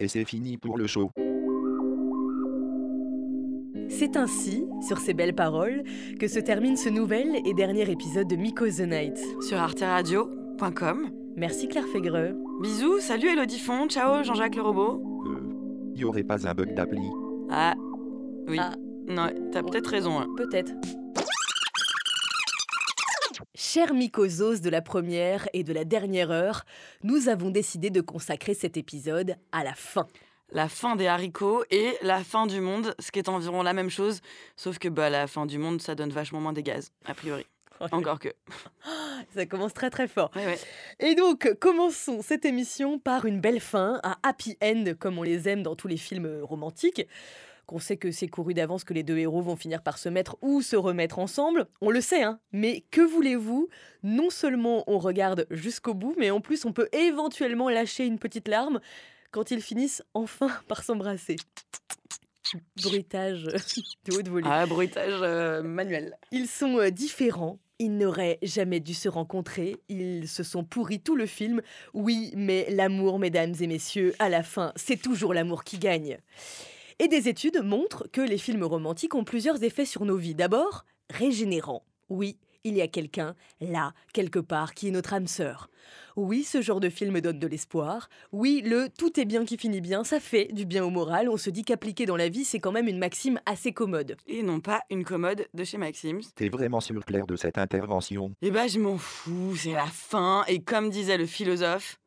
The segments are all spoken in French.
Et c'est fini pour le show. C'est ainsi, sur ces belles paroles, que se termine ce nouvel et dernier épisode de Miko the Night. Sur arteradio.com. Merci Claire Fégreux. Bisous, salut Elodie Font, ciao Jean-Jacques le robot. Euh, y aurait pas un bug d'appli? Ah, oui. Ah. Non, t'as peut-être raison. hein. Peut-être. Chers mycosos de la première et de la dernière heure, nous avons décidé de consacrer cet épisode à la fin. La fin des haricots et la fin du monde, ce qui est environ la même chose, sauf que bah, la fin du monde, ça donne vachement moins des gaz, a priori. Encore que. Ça commence très très fort. Ouais, ouais. Et donc, commençons cette émission par une belle fin, un happy end comme on les aime dans tous les films romantiques. Qu'on sait que c'est couru d'avance que les deux héros vont finir par se mettre ou se remettre ensemble. On le sait, hein. Mais que voulez-vous? Non seulement on regarde jusqu'au bout, mais en plus on peut éventuellement lâcher une petite larme quand ils finissent enfin par s'embrasser. Bruitage de haute volée. Ah, bruitage euh, manuel. Ils sont euh, différents. Ils n'auraient jamais dû se rencontrer. Ils se sont pourris tout le film. Oui, mais l'amour, mesdames et messieurs, à la fin, c'est toujours l'amour qui gagne. Et des études montrent que les films romantiques ont plusieurs effets sur nos vies. D'abord, régénérants. Oui, il y a quelqu'un, là, quelque part, qui est notre âme sœur. Oui, ce genre de film donne de l'espoir. Oui, le tout est bien qui finit bien, ça fait du bien au moral. On se dit qu'appliquer dans la vie, c'est quand même une maxime assez commode. Et non pas une commode de chez Maxime. T'es vraiment sûr Claire de cette intervention? Eh bah, je m'en fous, c'est la fin. Et comme disait le philosophe.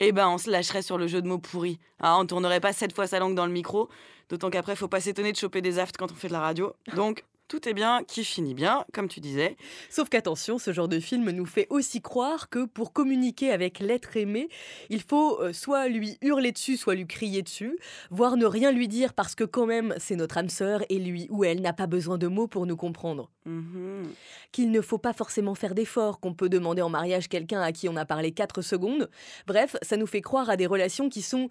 Eh ben, on se lâcherait sur le jeu de mots pourri. Ah, on tournerait pas sept fois sa langue dans le micro. D'autant qu'après, faut pas s'étonner de choper des aftes quand on fait de la radio. Donc, tout est bien qui finit bien, comme tu disais. Sauf qu'attention, ce genre de film nous fait aussi croire que pour communiquer avec l'être aimé, il faut euh, soit lui hurler dessus, soit lui crier dessus, voire ne rien lui dire parce que quand même c'est notre âme sœur et lui ou elle n'a pas besoin de mots pour nous comprendre. Mhm. Qu'il ne faut pas forcément faire d'efforts, qu'on peut demander en mariage quelqu'un à qui on a parlé 4 secondes. Bref, ça nous fait croire à des relations qui sont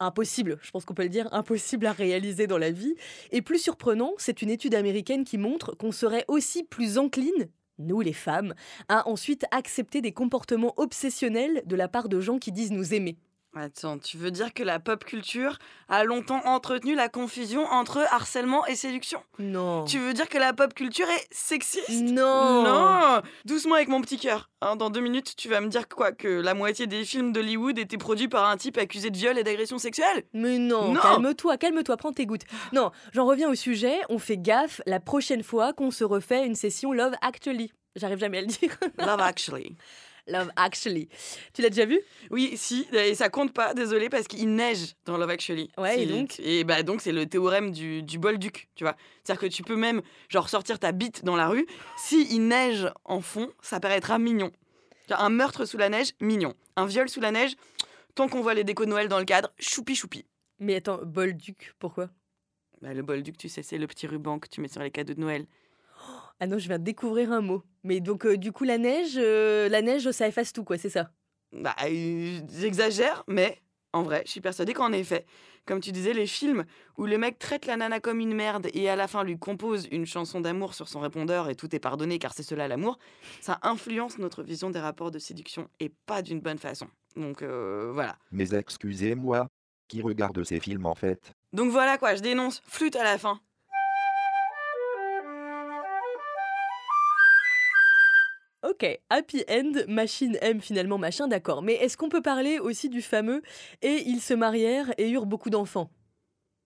impossibles, je pense qu'on peut le dire, impossibles à réaliser dans la vie. Et plus surprenant, c'est une étude américaine qui montre qu'on serait aussi plus encline, nous les femmes, à ensuite accepter des comportements obsessionnels de la part de gens qui disent nous aimer. Attends, tu veux dire que la pop culture a longtemps entretenu la confusion entre harcèlement et séduction? Non. Tu veux dire que la pop culture est sexiste? Non. Non Doucement avec mon petit cœur. hein. dans deux minutes, tu vas me dire quoi Que la moitié des films d'Hollywood étaient produits par un type accusé de viol et d'agression sexuelle? Mais non, Non. calme-toi, calme-toi, prends tes gouttes. Non, j'en reviens au sujet, on fait gaffe la prochaine fois qu'on se refait une session Love Actually. J'arrive jamais à le dire. Love Actually. Love Actually. Tu l'as déjà vu? Oui, si, et ça compte pas, désolé, parce qu'il neige dans Love Actually. Ouais, et donc? Et bah donc c'est le théorème du, du bol-duc, tu vois. C'est-à-dire que tu peux même, genre, sortir ta bite dans la rue. Si il neige en fond, ça paraîtra mignon. Un meurtre sous la neige, mignon. Un viol sous la neige, tant qu'on voit les décos de Noël dans le cadre, choupi choupi. Mais attends, Bolduc, pourquoi? Bah, le bol-duc, tu sais, c'est le petit ruban que tu mets sur les cadeaux de Noël. Ah non, je viens de découvrir un mot. Mais donc, euh, du coup, la neige, euh, la neige, ça efface tout, quoi, c'est ça? Bah, euh, j'exagère, mais en vrai, je suis persuadée qu'en effet, comme tu disais, les films où le mec traite la nana comme une merde et à la fin lui compose une chanson d'amour sur son répondeur et tout est pardonné car c'est cela l'amour, ça influence notre vision des rapports de séduction et pas d'une bonne façon. Donc euh, voilà. Mais excusez-moi. Qui regarde ces films en fait? Donc voilà quoi, je dénonce, flûte à la fin. Ok, happy end, machine aime finalement machin, d'accord. Mais est-ce qu'on peut parler aussi du fameux et ils se marièrent et eurent beaucoup d'enfants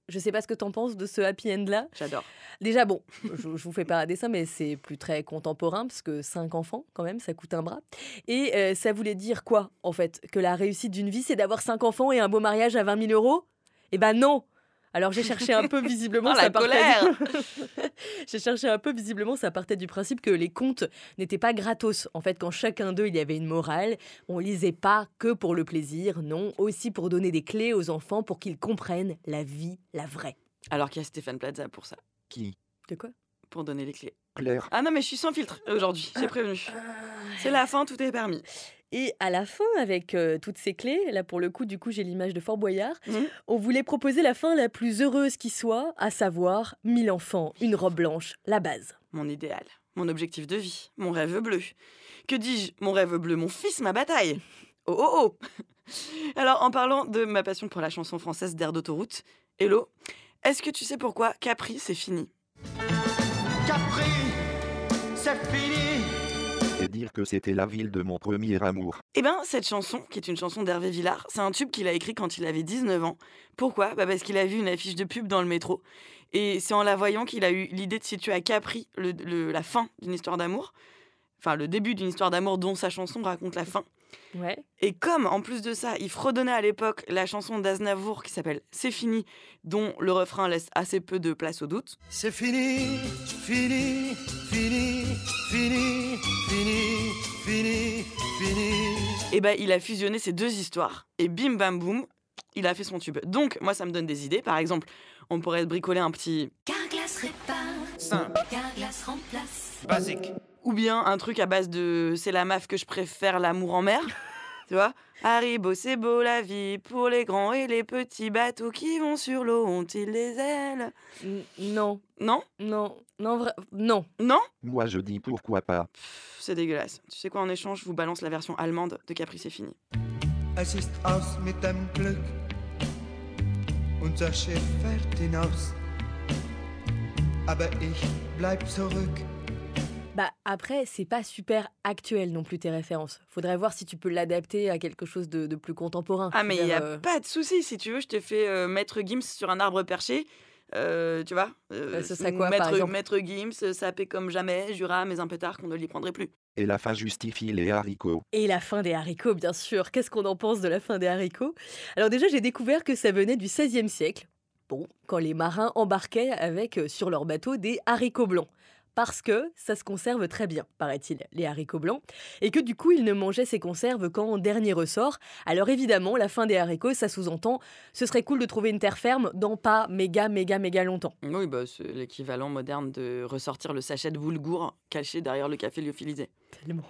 Je sais pas ce que t'en penses de ce happy end là. J'adore. Déjà, bon, je, je vous fais pas un dessin, mais c'est plus très contemporain, parce que cinq enfants, quand même, ça coûte un bras. Et euh, ça voulait dire quoi, en fait? Que la réussite d'une vie, c'est d'avoir cinq enfants et un beau mariage à 20 000 euros? Eh ben non alors j'ai cherché un peu visiblement Oh, ça la partait colère. J'ai cherché un peu visiblement ça partait du principe que les contes n'étaient pas gratos. En fait quand chacun d'eux il y avait une morale on lisait pas que pour le plaisir non aussi pour donner des clés aux enfants pour qu'ils comprennent la vie la vraie. Alors qu'il y a Stéphane Plaza pour ça, Qui? De quoi? Pour donner les clés. Claire. Ah non mais je suis sans filtre aujourd'hui, j'ai prévenu. C'est la fin, tout est permis. Et à la fin, avec euh, toutes ces clés, là pour le coup, du coup, j'ai l'image de Fort Boyard, Mhm. on voulait proposer la fin la plus heureuse qui soit, à savoir 1000 enfants, une robe blanche, la base. Mon idéal. mon objectif de vie, mon rêve bleu. Que dis-je Mon rêve bleu, mon fils, ma bataille. Oh oh oh Alors, en parlant de ma passion pour la chanson française d'air d'autoroute, Hello, est-ce que tu sais pourquoi Capri, c'est fini? Capri, c'est fini. Dire que c'était la ville de mon premier amour. Eh ben, cette chanson, qui est une chanson d'Hervé Villard, c'est un tube qu'il a écrit quand il avait 19 ans. Pourquoi? Bah Parce qu'il a vu une affiche de pub dans le métro. Et c'est en la voyant qu'il a eu l'idée de situer à Capri la fin d'une histoire d'amour. Enfin, le début d'une histoire d'amour dont sa chanson raconte la fin. Ouais. Et comme, en plus de ça, il fredonnait à l'époque la chanson d'Aznavour qui s'appelle C'est fini, dont le refrain laisse assez peu de place au doute, C'est fini, fini, fini, fini, fini, fini, fini. et ben il a fusionné ces deux histoires. Et bim bam boum, il a fait son tube. Donc, moi, ça me donne des idées. Par exemple, on pourrait bricoler un petit Carglass répare, Simple, Carglass remplace. basique. Ou bien un truc à base de c'est la maf que je préfère l'amour en mer. tu vois Haribo, c'est beau la vie pour les grands et les petits bateaux qui vont sur l'eau ont-ils des ailes? N- non, Non? Non, non, vra- non. Non? Moi je dis pourquoi pas. Pff, C'est dégueulasse. Tu sais quoi, en échange, je vous balance la version allemande de Capri, c'est fini. Es ist aus mit dem Glück. Unser Schiff fährt hinaus. Aber ich bleib zurück. Bah après, c'est pas super actuel non plus tes références. Faudrait voir si tu peux l'adapter à quelque chose de, de plus contemporain. Ah, mais il n'y a euh, pas de souci. Si tu veux, je te fais euh, Maître Gims sur un arbre perché. Euh, tu vois Euh, ce serait ou quoi, par Maître, exemple? Maître Gims, euh, sapé comme jamais, jura mais un pétard qu'on ne l'y prendrait plus. Et la fin justifie les haricots. Et la fin des haricots, bien sûr. Qu'est-ce qu'on en pense de la fin des haricots? Alors déjà, j'ai découvert que ça venait du XVIe siècle. Bon, quand les marins embarquaient avec euh, sur leur bateau des haricots blancs. Parce que ça se conserve très bien, paraît-il, les haricots blancs. Et que du coup, ils ne mangeaient ces conserves qu'en dernier ressort. Alors évidemment, la fin des haricots, ça sous-entend, ce serait cool de trouver une terre ferme dans pas méga, méga, méga longtemps. Oui, bah, c'est l'équivalent moderne de ressortir le sachet de boulgour caché derrière le café lyophilisé. Tellement.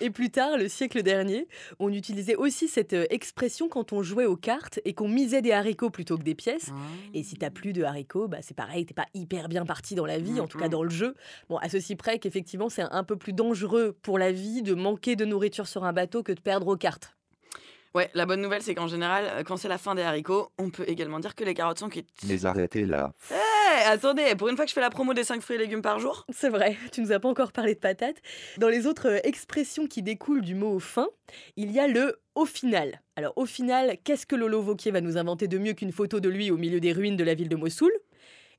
Et plus tard, le siècle dernier, on utilisait aussi cette euh, expression quand on jouait aux cartes et qu'on misait des haricots plutôt que des pièces. Et si t'as plus de haricots, bah c'est pareil, t'es pas hyper bien parti dans la vie, en tout cas Mhm. dans le jeu. Bon, à ceci près qu'effectivement, c'est un peu plus dangereux pour la vie de manquer de nourriture sur un bateau que de perdre aux cartes. Ouais, la bonne nouvelle, c'est qu'en général, euh, quand c'est la fin des haricots, on peut également dire que les carottes sont cuites. Mais arrêtez là. Eh, attendez, pour une fois que je fais la promo des 5 fruits et légumes par jour, C'est vrai, tu nous as pas encore parlé de patates. Dans les autres euh, expressions qui découlent du mot fin, il y a le au final. Alors au final, qu'est-ce que Lolo Vauquier va nous inventer de mieux qu'une photo de lui au milieu des ruines de la ville de Mossoul?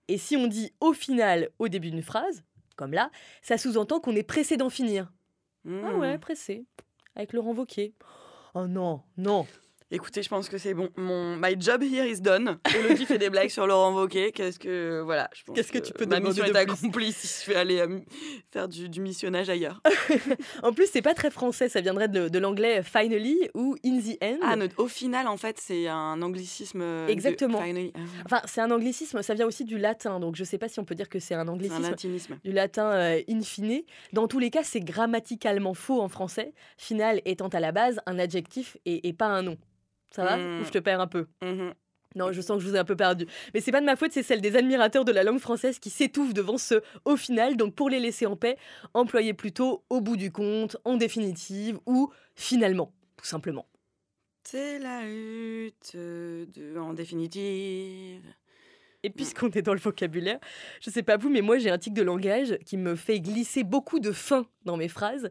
Et si on dit au final au début d'une phrase, comme là, ça sous-entend qu'on est pressé d'en finir. Ah hmm. ouais, pressé. Avec Laurent Vauquier. Oh non, non. Écoutez, je pense que c'est bon. Mon my job here is done. Elodie fait des blagues sur Laurent Wauquiez. Qu'est-ce que voilà, Qu'est-ce que tu peux ma mission de est accomplie si je vais aller euh, faire du, du missionnage ailleurs. En plus, c'est pas très français, ça viendrait de, de l'anglais finally ou in the end. Ah, notre- au final, en fait, c'est un anglicisme. de- Exactement. finally. Ah, Enfin, c'est un anglicisme, ça vient aussi du latin, donc je sais pas si on peut dire que c'est un c'est un anglicisme. latinisme. du latin euh, in fine. Dans tous les cas, c'est grammaticalement faux en français, final étant à la base un adjectif et, et pas un nom. Ça va? Ou je te perds un peu? Mhm. Non, je sens que je vous ai un peu perdu. Mais c'est pas de ma faute, c'est celle des admirateurs de la langue française qui s'étouffent devant ce au final. Donc pour les laisser en paix, employez plutôt au bout du compte, en définitive ou finalement, tout simplement. C'est la lutte de, en définitive. Et puisqu'on est dans le vocabulaire, je sais pas vous, mais moi j'ai un tic de langage qui me fait glisser beaucoup de fin dans mes phrases.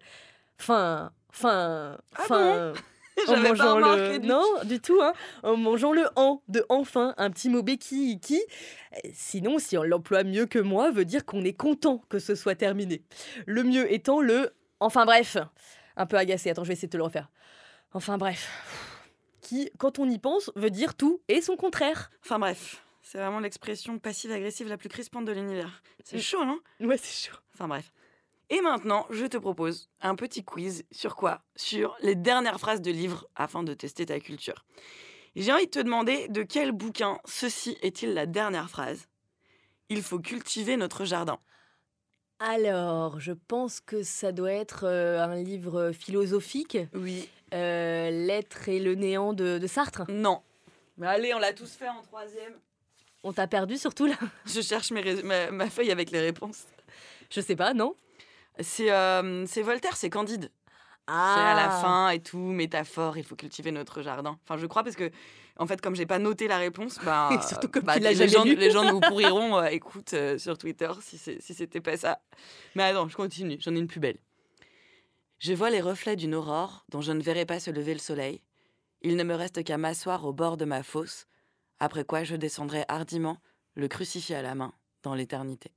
Fin, fin, Ah fin. en pas mangeant le du non du tout hein. En mangeant le en de enfin un petit mot béquille qui euh, sinon si on l'emploie mieux que moi veut dire qu'on est content que ce soit terminé. Le mieux étant le enfin bref. Un peu agacé. Attends je vais essayer de te le refaire. Enfin bref. Qui quand on y pense veut dire tout et son contraire. Enfin bref, c'est vraiment l'expression passive-agressive la plus crispante de l'univers. C'est Mm. chaud, non? Ouais c'est chaud. Enfin bref. Et maintenant, je te propose un petit quiz sur quoi? Sur les dernières phrases de livres afin de tester ta culture. J'ai envie de te demander de quel bouquin ceci est-il la dernière phrase? Il faut cultiver notre jardin. alors je pense que ça doit être euh, un livre philosophique Oui. euh, l'être et le néant de, de Sartre Non. Mais allez, on l'a tous fait en troisième. on t'a perdu surtout là? Je cherche mes rés- ma, ma feuille avec les réponses. je sais pas non? C'est euh, c'est Voltaire, c'est Candide. C'est à la fin et tout, métaphore, il faut cultiver notre jardin. Enfin, je crois parce que, en fait, comme j'ai pas noté la réponse, bah, Et surtout comme bah, tu l'as les, gens, lu. les gens nous pourriront, euh, écoute, euh, sur Twitter, si si c'était pas ça. Mais attends, je continue, j'en ai une plus belle. Je vois les reflets d'une aurore dont je ne verrai pas se lever le soleil. Il ne me reste qu'à m'asseoir au bord de ma fosse, après quoi je descendrai hardiment, le crucifix à la main, dans l'éternité.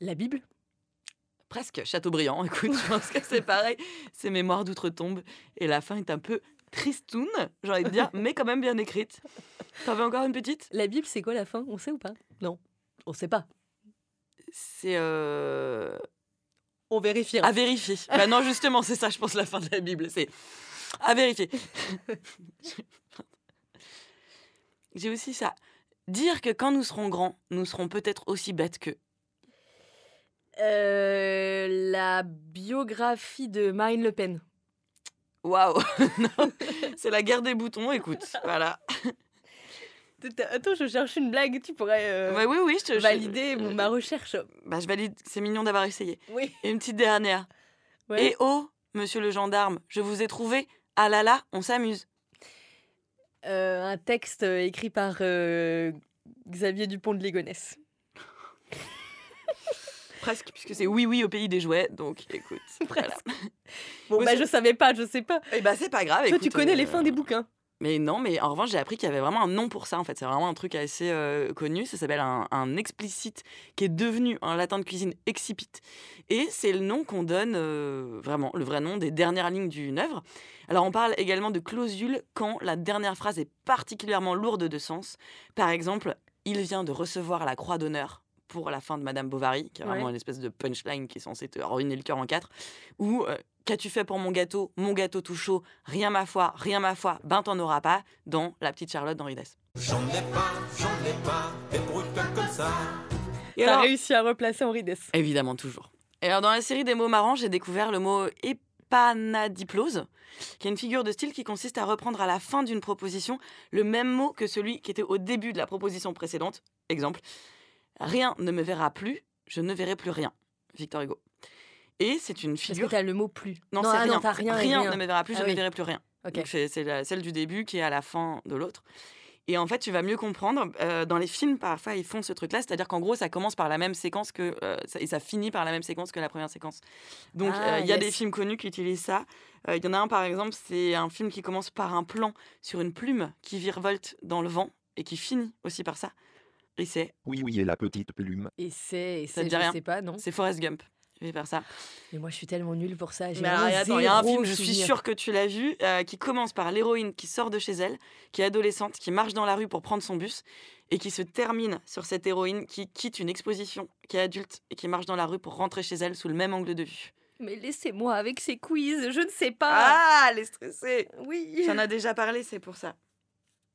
La Bible? Presque Chateaubriand, écoute, je pense que c'est pareil. C'est Mémoire d'outre-tombe. Et la fin est un peu tristoun, j'ai envie de dire, mais quand même bien écrite. T'en veux encore une petite? La Bible, c'est quoi la fin? On sait ou pas? Non, on sait pas. C'est euh, On vérifiera. à vérifier. bah non, justement, c'est ça, je pense, la fin de la Bible. C'est à vérifier. J'ai aussi ça. Dire que quand nous serons grands, nous serons peut-être aussi bêtes qu'eux. Euh, la biographie de Marine Le Pen. Waouh C'est la guerre des boutons, écoute. Voilà. Attends, je cherche une blague, tu pourrais euh, Ouais, oui, oui, je te je- valider euh, mon- ma recherche. Bah, je valide, c'est mignon d'avoir essayé. Oui. Et une petite dernière. Ouais. Et oh, monsieur le gendarme, je vous ai trouvé. Ah là là, on s'amuse. Euh, un texte écrit par euh, Xavier Dupont de Ligonnès. Presque, puisque c'est oui, oui au pays des jouets. Donc, écoute. voilà. Bon, bah, je savais pas, je sais pas. Et bah, c'est pas grave. Toi, tu connais les euh, fins des bouquins. Mais non, mais en revanche, j'ai appris qu'il y avait vraiment un nom pour ça. En fait, c'est vraiment un truc assez euh, connu. Ça s'appelle un, un explicite qui est devenu un latin de cuisine excipit. Et c'est le nom qu'on donne, euh, vraiment, le vrai nom des dernières lignes d'une œuvre. Alors, on parle également de clausule quand la dernière phrase est particulièrement lourde de sens. Par exemple, il vient de recevoir la croix d'honneur pour la fin de Madame Bovary, qui est vraiment Ouais. une espèce de punchline qui est censée te ruiner le cœur en quatre. Ou euh, Qu'as-tu fait pour mon gâteau? Mon gâteau tout chaud. Rien ma foi, rien ma foi. Ben t'en auras pas. Dans La petite Charlotte d'Henri Dess. J'en ai pas, j'en ai pas, débrouille-toi comme ça. Et T'as alors, réussi à replacer Henri Dess. évidemment toujours. Et alors dans la série des mots marrants, j'ai découvert le mot épanadiplose, qui est une figure de style qui consiste à reprendre à la fin d'une proposition le même mot que celui qui était au début de la proposition précédente. Exemple Rien ne me verra plus, je ne verrai plus rien. Victor Hugo. Et c'est une Parce que figure. t'as le mot plus. Non, Non, c'est ah rien. non, rien rien. ne me verra plus, Ah je ne verrai plus rien. C'est celle du début qui est à la fin de l'autre. Et en fait, tu vas mieux comprendre. euh, dans les films, parfois, ils font ce truc-là, c'est-à-dire qu'en gros, ça commence par la même séquence que euh, ça- et ça finit par la même séquence que la première séquence. Donc, Ah, euh, il y a yes. des films connus qui utilisent ça. Il y en a un, par exemple, c'est un film qui commence par un plan sur une plume qui virevolte dans le vent et qui finit aussi par ça. Et c'est Oui, oui, et la petite plume. Et c'est, et Ça c'est, dit je rien sais pas, non. c'est Forrest Gump. Je vais faire ça. Mais moi, je suis tellement nulle pour ça. J'ai Mais attends, il y a un film, je suis sûre que tu l'as vu, euh, qui commence par l'héroïne qui sort de chez elle, qui est adolescente, qui marche dans la rue pour prendre son bus, et qui se termine sur cette héroïne qui quitte une exposition, qui est adulte, et qui marche dans la rue pour rentrer chez elle sous le même angle de vue. Mais laissez-moi avec ces quiz, je ne sais pas. Ah, elle est stressée oui. J'en ai déjà parlé, c'est pour ça.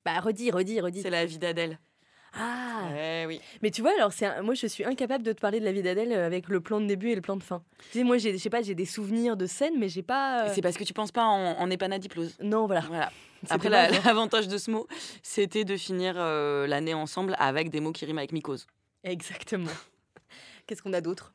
Bah, redis, redis, redis. C'est la vie d'Adèle. Ah. Eh oui. Mais tu vois, alors, c'est un- moi, je suis incapable de te parler de la vie d'Adèle euh, avec le plan de début et le plan de fin. Tu sais, moi, j'ai, je sais pas, j'ai des souvenirs de scènes, mais j'ai pas. euh, C'est parce que tu penses pas en, en épanadiplose. Non, voilà. Voilà. C'est Après, la- l'avantage de ce mot, c'était de finir euh, l'année ensemble avec des mots qui riment avec mycose. Exactement. Qu'est-ce qu'on a d'autre?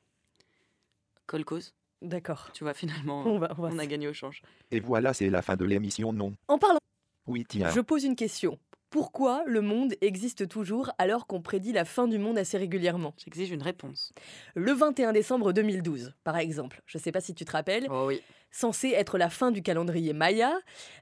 Colcose, D'accord. tu vois, finalement, On va, on va on a gagné au change. Et voilà, c'est la fin de l'émission, non? En parlant, Oui, tiens. je pose une question. Pourquoi le monde existe toujours alors qu'on prédit la fin du monde assez régulièrement? J'exige une réponse. Le 21 décembre 2012, par exemple, je ne sais pas si tu te rappelles, Oh oui. Censé être la fin du calendrier Maya,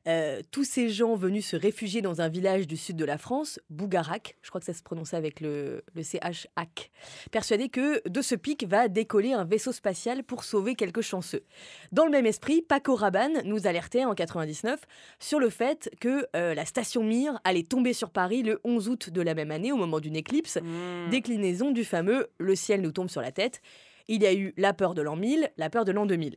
euh, tous ces gens venus se réfugier dans un village du sud de la France, Bougarak, je crois que ça se prononçait avec le, le CH hack, persuadés que de ce pic va décoller un vaisseau spatial pour sauver quelques chanceux. Dans le même esprit, Paco Rabanne nous alertait en 99 sur le fait que euh, la station Mir allait tomber sur Paris le 11 août de la même année au moment d'une éclipse, Mmh. déclinaison du fameux Le ciel nous tombe sur la tête. Il y a eu la peur de l'an 1000, la peur de l'an 2000.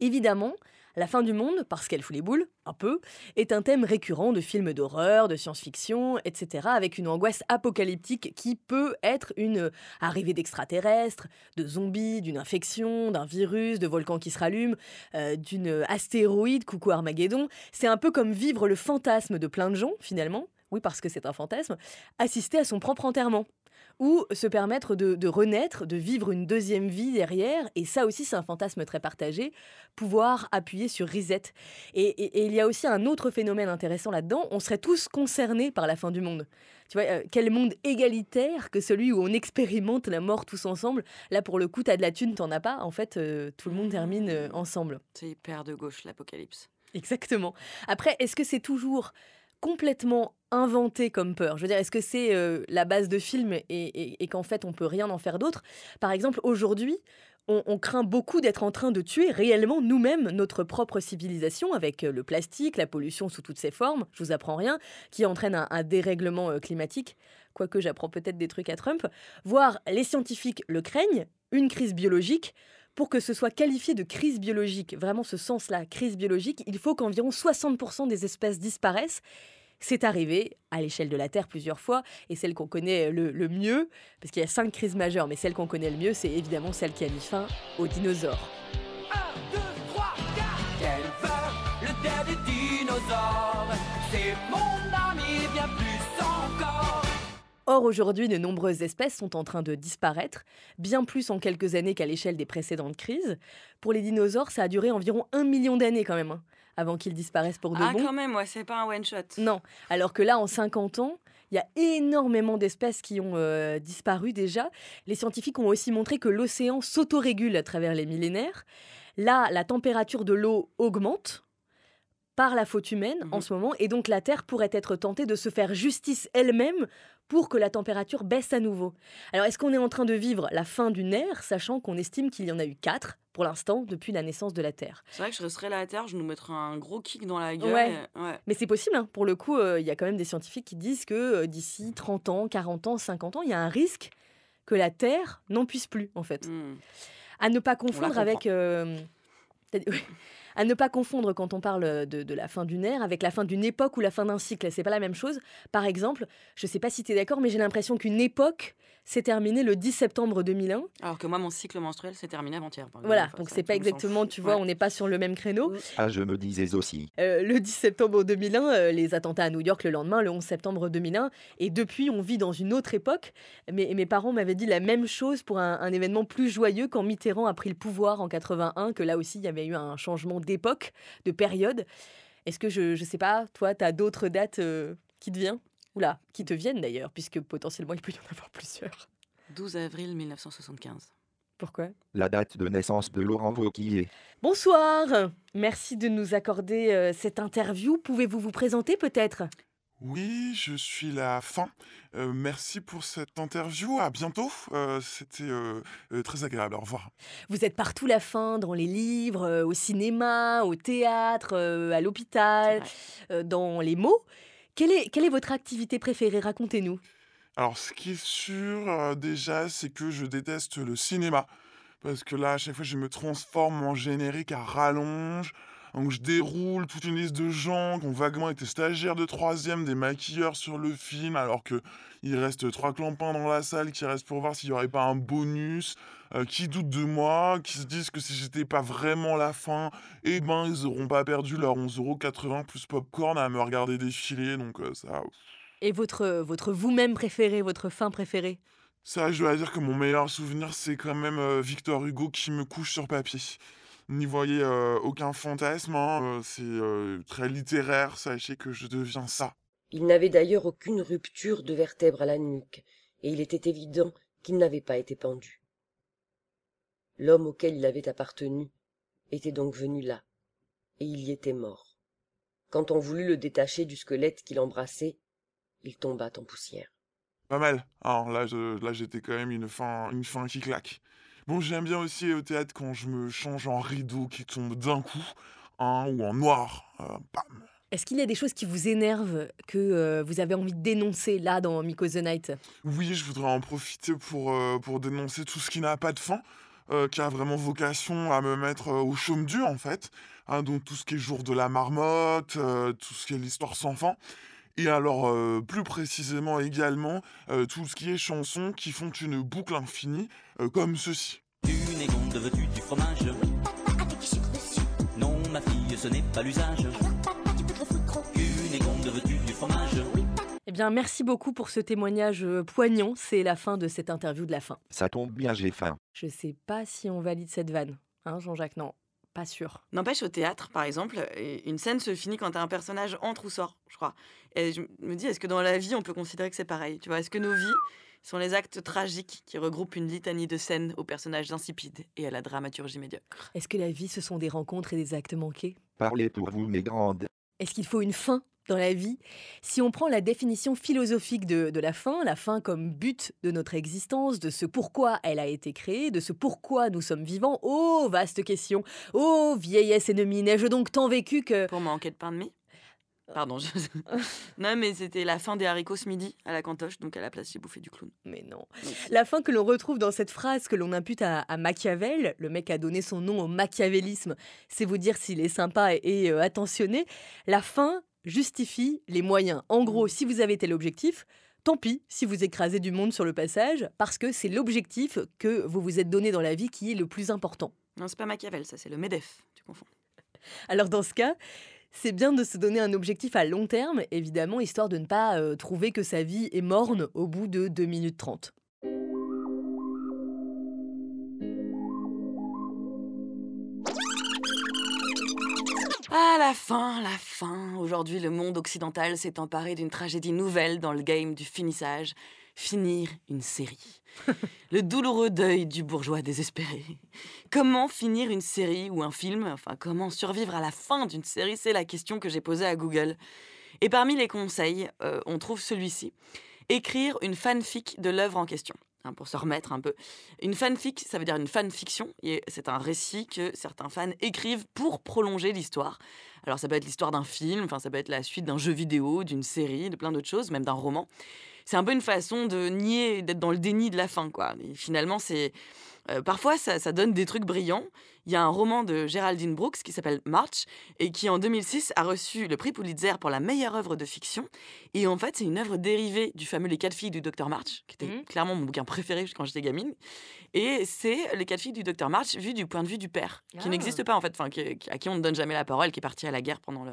Évidemment, la fin du monde, parce qu'elle fout les boules, un peu, est un thème récurrent de films d'horreur, de science-fiction, etc., avec une angoisse apocalyptique qui peut être une arrivée d'extraterrestres, de zombies, d'une infection, d'un virus, de volcans qui se rallument, euh, d'une astéroïde, coucou Armageddon. C'est un peu comme vivre le fantasme de plein de gens, finalement, oui parce que c'est un fantasme, assister à son propre enterrement. Ou se permettre de, de renaître, de vivre une deuxième vie derrière. Et ça aussi, c'est un fantasme très partagé, pouvoir appuyer sur reset. Et, et- et il y a aussi un autre phénomène intéressant là-dedans, on serait tous concernés par la fin du monde. Tu vois, euh, quel monde égalitaire que celui où on expérimente la mort tous ensemble. Là, pour le coup, t'as de la thune, t'en as pas. En fait, euh, tout le monde termine euh, ensemble. C'est hyper de gauche, l'apocalypse. Exactement. Après, est-ce que c'est toujours complètement inventé comme peur Je veux dire, est-ce que c'est euh, la base de film et, qu'en fait on peut rien en faire d'autre? Par exemple, aujourd'hui, on, on craint beaucoup d'être en train de tuer réellement nous-mêmes notre propre civilisation avec euh, le plastique, la pollution sous toutes ses formes, je vous apprends rien, qui entraîne un, un dérèglement euh, climatique, quoique j'apprends peut-être des trucs à Trump, voire les scientifiques le craignent, une crise biologique. Pour que ce soit qualifié de crise biologique, vraiment ce sens-là, crise biologique, il faut qu'environ 60% des espèces disparaissent. C'est arrivé à l'échelle de la Terre plusieurs fois, et celle qu'on connaît le, le mieux, parce qu'il y a cinq crises majeures, mais celle qu'on connaît le mieux, c'est évidemment celle qui a mis fin aux dinosaures. 1, 2, 3, 4 Quelle peur, le terre des dinosaures C'est mon ami, bien plus encore Or, aujourd'hui, de nombreuses espèces sont en train de disparaître, bien plus en quelques années qu'à l'échelle des précédentes crises. Pour les dinosaures, ça a duré environ un million d'années quand même, hein, avant qu'ils disparaissent pour de Ah, bon. quand même, ouais, c'est pas un one-shot. Non, alors que là, en 50 ans, il y a énormément d'espèces qui ont euh, disparu déjà. Les scientifiques ont aussi montré que l'océan s'autorégule à travers les millénaires. Là, la température de l'eau augmente par la faute humaine en Mhm. ce moment, et donc la Terre pourrait être tentée de se faire justice elle-même pour que la température baisse à nouveau. Alors, est-ce qu'on est en train de vivre la fin d'une ère, sachant qu'on estime qu'il y en a eu quatre pour l'instant depuis la naissance de la Terre? C'est vrai que je resterais là à terre, je nous mettrais un gros kick dans la gueule. Ouais. et- ouais. Mais c'est possible, hein. pour le coup, euh, il y a quand même des scientifiques qui disent que euh, d'ici 30 ans, 40 ans, 50 ans, il y a un risque que la Terre n'en puisse plus, en fait. Hmm. À ne pas confondre avec... euh. À ne pas confondre quand on parle de, de la fin d'une ère avec la fin d'une époque ou la fin d'un cycle. C'est pas la même chose. Par exemple, je sais pas si tu es d'accord, mais j'ai l'impression qu'une époque s'est terminée le 10 septembre 2001. Alors que moi, mon cycle menstruel s'est terminé avant-hier. Voilà, donc c'est pas exactement, tu vois, Ouais. on n'est pas sur le même créneau. Ah, je me disais aussi. Euh, le 10 septembre 2001, euh, les attentats à New York le lendemain, le 11 septembre 2001. Et depuis, on vit dans une autre époque. Mais mes parents m'avaient dit la même chose pour un, un événement plus joyeux quand Mitterrand a pris le pouvoir en 81, que là aussi, il y avait eu un changement d'époque, de période. Est-ce que, je ne sais pas, toi, tu as d'autres dates euh, qui te viennent? Oula, qui te viennent d'ailleurs, puisque potentiellement, il peut y en avoir plusieurs. 12 avril 1975. Pourquoi? La date de naissance de Laurent Wauquiez. Bonsoir Merci de nous accorder euh, cette interview. Pouvez-vous vous présenter peut-être? Oui, je suis la fin. Euh, merci pour cette interview. À bientôt. Euh, C'était euh, très agréable. Au revoir. Vous êtes partout la fin, dans les livres, au cinéma, au théâtre, à l'hôpital, dans les mots. Quelle est, quelle est votre activité préférée? Racontez-nous. Alors, ce qui est sûr déjà, c'est que je déteste le cinéma. Parce que là, à chaque fois, je me transforme en générique à rallonge. Donc, je déroule toute une liste de gens qui ont vaguement été stagiaires de troisième, des maquilleurs sur le film, alors que il reste trois clampins dans la salle qui restent pour voir s'il n'y aurait pas un bonus, euh, qui doutent de moi, qui se disent que si j'étais pas vraiment la fin, eh ben, ils auront pas perdu leurs 11,80€ plus popcorn à me regarder défiler. Donc, euh, ça, Et votre, votre vous-même préféré, votre fin préférée Ça, je dois dire que mon meilleur souvenir, c'est quand même euh, Victor Hugo qui me couche sur papier. N'y voyez euh, aucun fantasme, hein, euh, c'est euh, très littéraire, sachez que je deviens ça. Il n'avait d'ailleurs aucune rupture de vertèbre à la nuque, et il était évident qu'il n'avait pas été pendu. L'homme auquel il avait appartenu était donc venu là, et il y était mort. Quand on voulut le détacher du squelette qu'il embrassait, il tomba en poussière. Pas mal. Alors là, je- là j'étais quand même une fin, une fin qui claque. Bon, j'aime bien aussi au théâtre quand je me change en rideau qui tombe d'un coup, hein, ou en noir. euh, bam. Est-ce qu'il y a des choses qui vous énervent, que euh, vous avez envie de dénoncer là dans Miko the Night Oui, je voudrais en profiter pour, euh, pour dénoncer tout ce qui n'a pas de fin, euh, qui a vraiment vocation à me mettre au chaume dur, en fait. Hein, donc tout ce qui est jour de la marmotte, tout ce qui est l'histoire sans fin. Et alors, euh, plus précisément également, euh, tout ce qui est chansons qui font une boucle infinie, euh, comme ceci. Une égonde, veux-tu du fromage Non, ma fille, ce n'est pas l'usage. Une égonde, veux-tu du fromage Eh bien, merci beaucoup pour ce témoignage poignant. C'est la fin de cette interview de la fin. Ça tombe bien, j'ai faim. Je sais pas si on valide cette vanne, hein, Jean-Jacques Non, pas sûr. N'empêche, au théâtre, par exemple, une scène se finit quand un personnage entre ou sort, je crois. Et je me dis, est-ce que dans la vie, on peut considérer que c'est pareil Tu vois, est-ce que nos vies sont les actes tragiques qui regroupent une litanie de scènes aux personnages insipides et à la dramaturgie médiocre? Est-ce que la vie, ce sont des rencontres et des actes manqués? Parlez pour vous, mes grandes. Est-ce qu'il faut une fin? Dans la vie Si on prend la définition philosophique de, de la fin, la fin comme but de notre existence, de ce pourquoi elle a été créée, de ce pourquoi nous sommes vivants, oh vaste question, oh vieillesse ennemie, n'ai-je donc tant vécu que... Pour manquer de pain de mie? Pardon. je- non, mais c'était la fin des haricots ce midi à la cantoche, donc à la place, j'ai bouffé du clown. Mais non. La fin que l'on retrouve dans cette phrase que l'on impute à, à Machiavel, le mec a donné son nom au machiavélisme, c'est vous dire s'il est sympa et, et, euh, attentionné, la fin justifie les moyens. En gros, si vous avez tel objectif, tant pis si vous écrasez du monde sur le passage, parce que c'est l'objectif que vous vous êtes donné dans la vie qui est le plus important. Non, c'est pas Machiavel, ça, c'est le MEDEF, tu confonds. Alors dans ce cas, c'est bien de se donner un objectif à long terme, évidemment, histoire de ne pas euh, trouver que sa vie est morne au bout de 2 minutes 30. Ah, la fin, la fin. Aujourd'hui, le monde occidental s'est emparé d'une tragédie nouvelle dans le game du finissage. Finir une série. le douloureux deuil du bourgeois désespéré. Comment finir une série ou un film Enfin, comment survivre à la fin d'une série C'est la question que j'ai posée à Google. Et parmi les conseils, euh, on trouve celui-ci. Écrire une fanfic de l'œuvre en question. Hein, pour se remettre un peu. Une fanfic, ça veut dire une fanfiction. C'est un récit que certains fans écrivent pour prolonger l'histoire. Alors ça peut être l'histoire d'un film, enfin ça peut être la suite d'un jeu vidéo, d'une série, de plein d'autres choses, même d'un roman. C'est un peu une façon de nier, d'être dans le déni de la fin, quoi. Et finalement, c'est euh, parfois ça, ça donne des trucs brillants. Il y a un roman de Geraldine Brooks qui s'appelle March et qui en 2006 a reçu le prix Pulitzer pour la meilleure œuvre de fiction. Et en fait, c'est une œuvre dérivée du fameux Les quatre filles du Dr March, qui était Mhm. clairement mon bouquin préféré quand j'étais gamine. Et c'est Les quatre filles du Dr March vu du point de vue du père, qui Ah. n'existe pas en fait, enfin qui- à qui on ne donne jamais la parole, qui est parti à la guerre pendant le,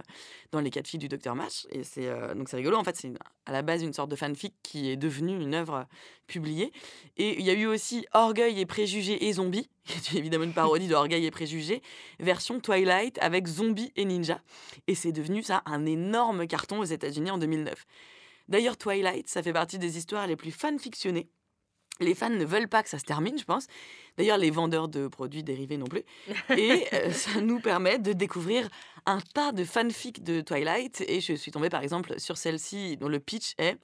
dans Les quatre filles du Dr March. Et c'est euh, donc c'est rigolo. En fait, c'est à la base une sorte de fanfic qui est devenue une œuvre publiée. Et il y a eu aussi Orgueil et préjugés et zombies, qui est évidemment une parodie de Orgueil et préjugés, version Twilight avec zombies et ninja. Et c'est devenu ça un énorme carton aux États-Unis en 2009. D'ailleurs, Twilight, ça fait partie des histoires les plus fanfictionnées. Les fans ne veulent pas que ça se termine, je pense. D'ailleurs, les vendeurs de produits dérivés non plus. Et euh, ça nous permet de découvrir un tas de fanfics de Twilight. Et je suis tombée par exemple sur celle-ci dont le pitch est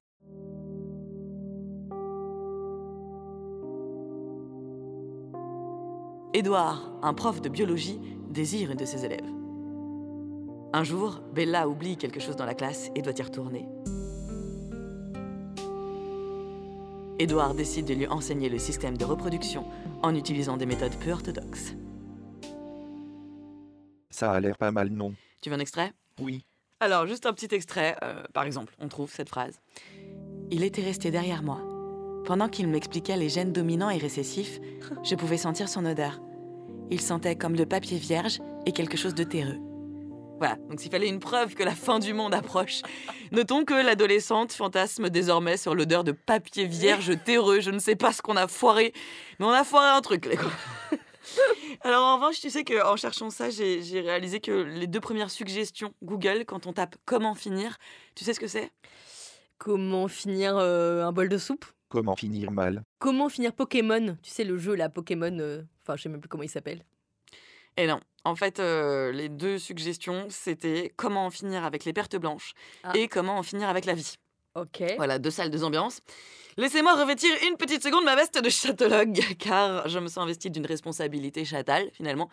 Édouard, un prof de biologie, désire une de ses élèves. Un jour, Bella oublie quelque chose dans la classe et doit y retourner. Édouard décide de lui enseigner le système de reproduction en utilisant des méthodes peu orthodoxes. Ça a l'air pas mal, non Tu veux un extrait? Oui. Alors, juste un petit extrait. euh, par exemple, on trouve cette phrase. Il était resté derrière moi. Pendant qu'il m'expliquait les gènes dominants et récessifs, je pouvais sentir son odeur. Il sentait comme le papier vierge et quelque chose de terreux. Voilà, donc s'il fallait une preuve que la fin du monde approche, notons que l'adolescente fantasme désormais sur l'odeur de papier vierge terreux. Je ne sais pas ce qu'on a foiré, mais on a foiré un truc, les gars. Alors en revanche, tu sais qu'en cherchant ça, j'ai réalisé que les deux premières suggestions Google, quand on tape comment finir, tu sais ce que c'est? Comment finir euh, un bol de soupe? Comment finir mal? Comment finir Pokémon? Tu sais, le jeu, là, Pokémon. euh, Enfin, je sais même plus comment il s'appelle. Et non, en fait, euh, les deux suggestions, c'était comment en finir avec les pertes blanches Ah. et comment en finir avec la vie. Ok. Voilà, deux salles, deux ambiances. Laissez-moi revêtir une petite seconde ma veste de chatologue, car je me sens investi d'une responsabilité chatale, finalement.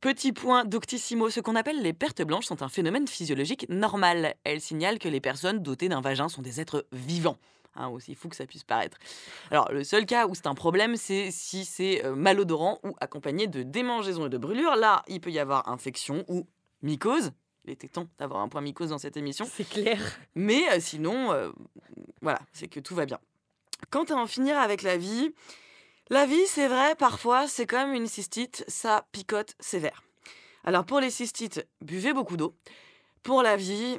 Petit point doctissimo, ce qu'on appelle les pertes blanches sont un phénomène physiologique normal. Elles signalent que les personnes dotées d'un vagin sont des êtres vivants. Hein, aussi fou que ça puisse paraître. Alors, le seul cas où c'est un problème, c'est si c'est euh, malodorant ou accompagné de démangeaisons et de brûlures. Là, il peut y avoir infection ou mycose. Il était temps d'avoir un point mycose dans cette émission. C'est clair. Mais euh, sinon, euh, voilà, c'est que tout va bien. Quant à en finir avec la vie, la vie, c'est vrai, parfois, c'est comme une cystite, ça picote sévère. Alors pour les cystites, buvez beaucoup d'eau. Pour la vie,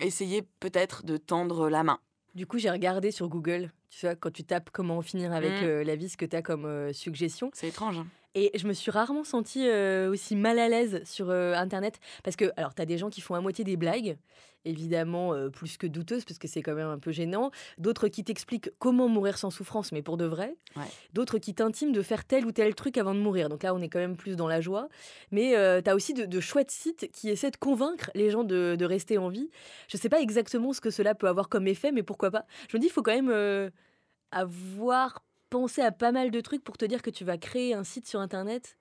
essayez peut-être de tendre la main. Du coup, j'ai regardé sur Google, tu vois, quand tu tapes comment finir avec Mm. euh, la vie, ce que tu as comme euh, suggestion. C'est étrange. hein. Et je me suis rarement sentie euh, aussi mal à l'aise sur euh, Internet. Parce que, alors, tu as des gens qui font à moitié des blagues, évidemment euh, plus que douteuses, parce que c'est quand même un peu gênant. D'autres qui t'expliquent comment mourir sans souffrance, mais pour de vrai. Ouais. D'autres qui t'intiment de faire tel ou tel truc avant de mourir. Donc là, on est quand même plus dans la joie. Mais tu as aussi de, de chouettes sites qui essaient de convaincre les gens de, de rester en vie. Je sais pas exactement ce que cela peut avoir comme effet, mais pourquoi pas. Je me dis, il faut quand même avoir pensé à pas mal de trucs pour te dire que tu vas créer un site sur Internet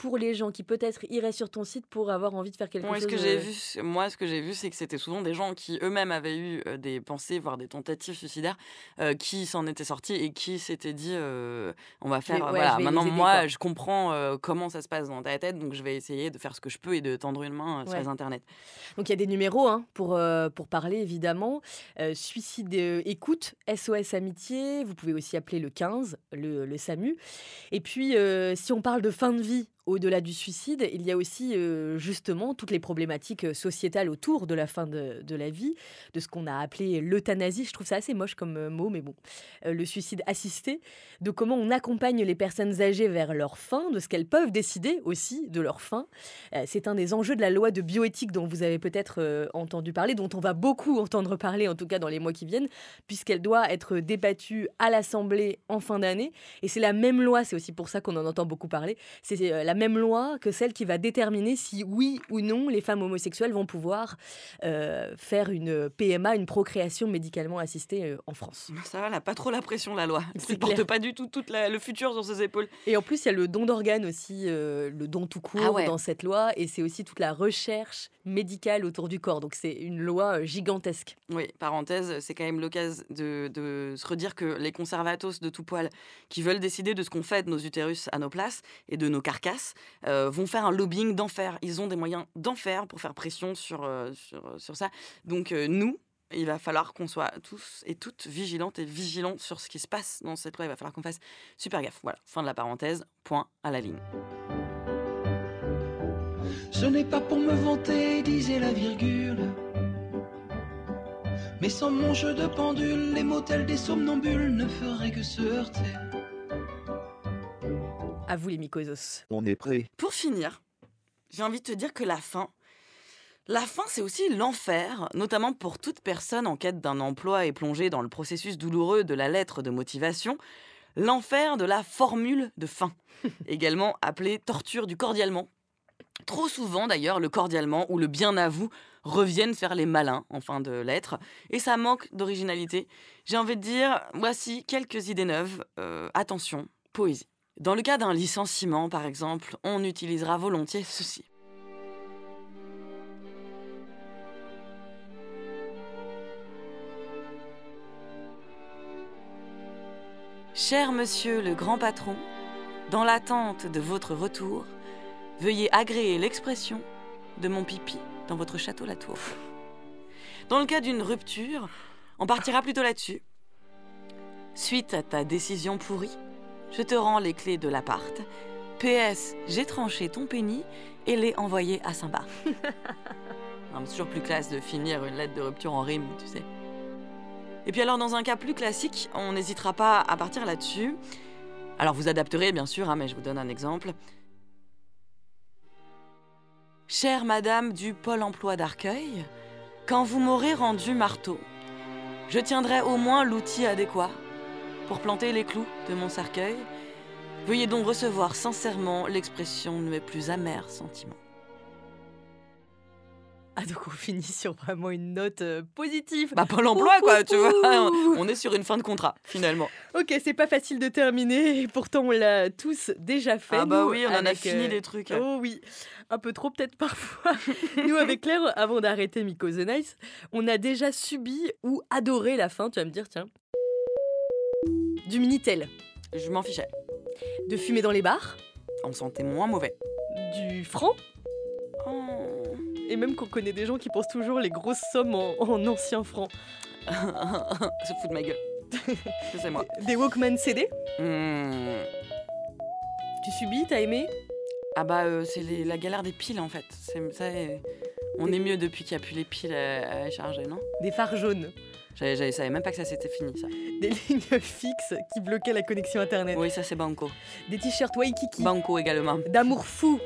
pour les gens qui peut-être iraient sur ton site pour avoir envie de faire quelque Moi, chose. ce que j'ai vu, c'est- moi, ce que j'ai vu, c'est que c'était souvent des gens qui eux-mêmes avaient eu euh, des pensées, voire des tentatives suicidaires, euh, qui s'en étaient sortis et qui s'étaient dit, euh, on va faire, ouais, voilà, maintenant moi, quoi. je comprends euh, comment ça se passe dans ta tête, donc je vais essayer de faire ce que je peux et de tendre une main sur les internets. Donc il y a des numéros hein, pour, pour parler évidemment. Suicide écoute, SOS amitié, vous pouvez aussi appeler le 15, le, le SAMU. Et puis si on parle de fin de vie, au-delà du suicide, il y a aussi euh, justement toutes les problématiques euh, sociétales autour de la fin de, la vie, de ce qu'on a appelé l'euthanasie. Je trouve ça assez moche comme euh, mot, mais bon. Le suicide assisté, de comment on accompagne les personnes âgées vers leur fin, de ce qu'elles peuvent décider aussi de leur fin. C'est un des enjeux de la loi de bioéthique dont vous avez peut-être entendu parler, dont on va beaucoup entendre parler, en tout cas dans les mois qui viennent, puisqu'elle doit être débattue à l'Assemblée en fin d'année. Et c'est la même loi, c'est aussi pour ça qu'on en entend beaucoup parler, c'est la même loi que celle qui va déterminer si oui ou non les femmes homosexuelles vont pouvoir euh, faire une PMA, une procréation médicalement assistée euh, en France. Ça va, elle a pas trop la pression, la loi. Elle porte clair. pas du tout tout le futur sur ses épaules. Et en plus, il y a le don d'organes aussi, euh, le don tout court Ah ouais. dans cette loi, et c'est aussi toute la recherche médicale autour du corps. Donc c'est une loi gigantesque. Oui, parenthèse, c'est quand même l'occasion de, de se redire que les conservatos de tout poil qui veulent décider de ce qu'on fait de nos utérus à nos places et de nos carcasses euh, vont faire un lobbying d'enfer. Ils ont des moyens d'enfer pour faire pression sur, euh, sur, sur ça. Donc euh, nous, il va falloir qu'on soit tous et toutes vigilantes et vigilants sur ce qui se passe dans cette loi. Il va falloir qu'on fasse super gaffe. Voilà, fin de la parenthèse, point à la ligne. Ce n'est pas pour me vanter, disait la virgule. Mais sans mon jeu de pendule, les motels des somnambules ne feraient que se heurter. À vous les mycosos. On est prêt. Pour finir, j'ai envie de te dire que la fin, la fin, c'est aussi l'enfer, notamment pour toute personne en quête d'un emploi et plongée dans le processus douloureux de la lettre de motivation, l'enfer de la formule de fin, également appelée torture du cordialement. Trop souvent d'ailleurs, le cordialement ou le bien à vous reviennent faire les malins en fin de lettre, et ça manque d'originalité. J'ai envie de dire, voici quelques idées neuves. Euh, attention, poésie. Dans le cas d'un licenciement, par exemple, on utilisera volontiers ceci. Cher monsieur le grand patron, dans l'attente de votre retour, veuillez agréer l'expression de mon pipi dans votre château La Tour. Dans le cas d'une rupture, on partira plutôt là-dessus. Suite à ta décision pourrie, je te rends les clés de l'appart. PS, j'ai tranché ton pénis et l'ai envoyé à Saint-Bar. Non, mais C'est toujours plus classe de finir une lettre de rupture en rime, tu sais. Et puis alors, dans un cas plus classique, on n'hésitera pas à partir là-dessus. Alors, vous adapterez, bien sûr, hein, mais je vous donne un exemple. Chère Madame du Pôle emploi d'Arcueil, quand vous m'aurez rendu marteau, je tiendrai au moins l'outil adéquat pour planter les clous de mon cercueil. Veuillez donc recevoir sincèrement l'expression de mes plus amers sentiments. Ah donc on finit sur vraiment une note euh, positive. Bah, Pôle emploi, quoi, tu vois. On est sur une fin de contrat, finalement. Ok, c'est pas facile de terminer, et pourtant on l'a tous déjà fait. Ah bah nous, oui, on en a fini euh, des trucs. Oh oui, un peu trop peut-être parfois. Nous avec Claire, avant d'arrêter Miko the Nice, on a déjà subi ou adoré la fin, tu vas me dire, tiens. Du Minitel, Je m'en fichais. de fumer dans les bars, On sentait moins mauvais. du franc, Oh. et même qu'on connaît des gens qui pensent toujours les grosses sommes en, en anciens francs. Se fout de ma gueule. C'est moi. Des Walkman CD, Hmm. tu subis, t'as aimé? Ah bah euh, c'est la galère des piles en fait. C'est on est mieux depuis qu'il n'y a plus les piles à, à charger, non? Des phares jaunes. Je savais même pas que ça s'était fini, ça. Des lignes fixes qui bloquaient la connexion internet. Oui, ça c'est Banco. Des t-shirts Waikiki. Banco également. D'amour fou.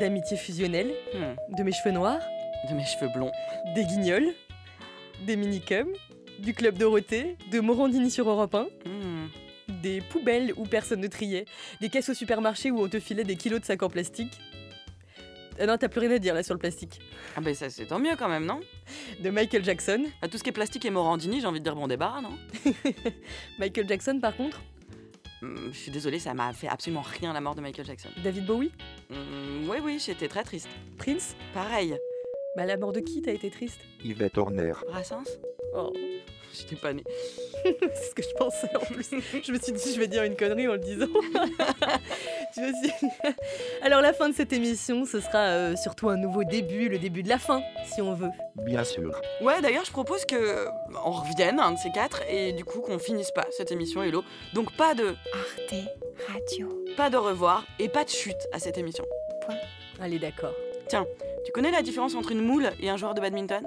D'amitié fusionnelle. Hmm. De mes cheveux noirs. De mes cheveux blonds. Des guignols. Des minicums. Du club Dorothée. De Morandini sur Europe 1. Hmm. Des poubelles où personne ne triait. Des caisses au supermarché où on te filait des kilos de sacs en plastique. Ah non, t'as plus rien à dire là sur le plastique. Ah ben ça c'est tant mieux quand même, non? De Michael Jackson. À tout ce qui est plastique et Morandini, j'ai envie de dire bon débarras, non? Michael Jackson par contre? Hmm, Je suis désolée, ça m'a fait absolument rien la mort de Michael Jackson. David Bowie? Hmm, oui, oui, j'étais très triste. Prince? Pareil. Bah la mort de qui t'as été triste? Yvette Horner. Brassens? Oh, J'étais pas née. c'est ce que je pensais en plus. Je me suis dit je vais dire une connerie en le disant. Tu me suis- Alors la fin de cette émission, ce sera euh, surtout un nouveau début, le début de la fin, si on veut. Bien sûr. Ouais, d'ailleurs, je propose que euh, on revienne, un de ces quatre, et du coup qu'on finisse pas cette émission Hello. Donc pas de Arte Radio. pas de revoir et pas de chute à cette émission. Allez d'accord. Tu connais la différence entre une moule et un joueur de badminton?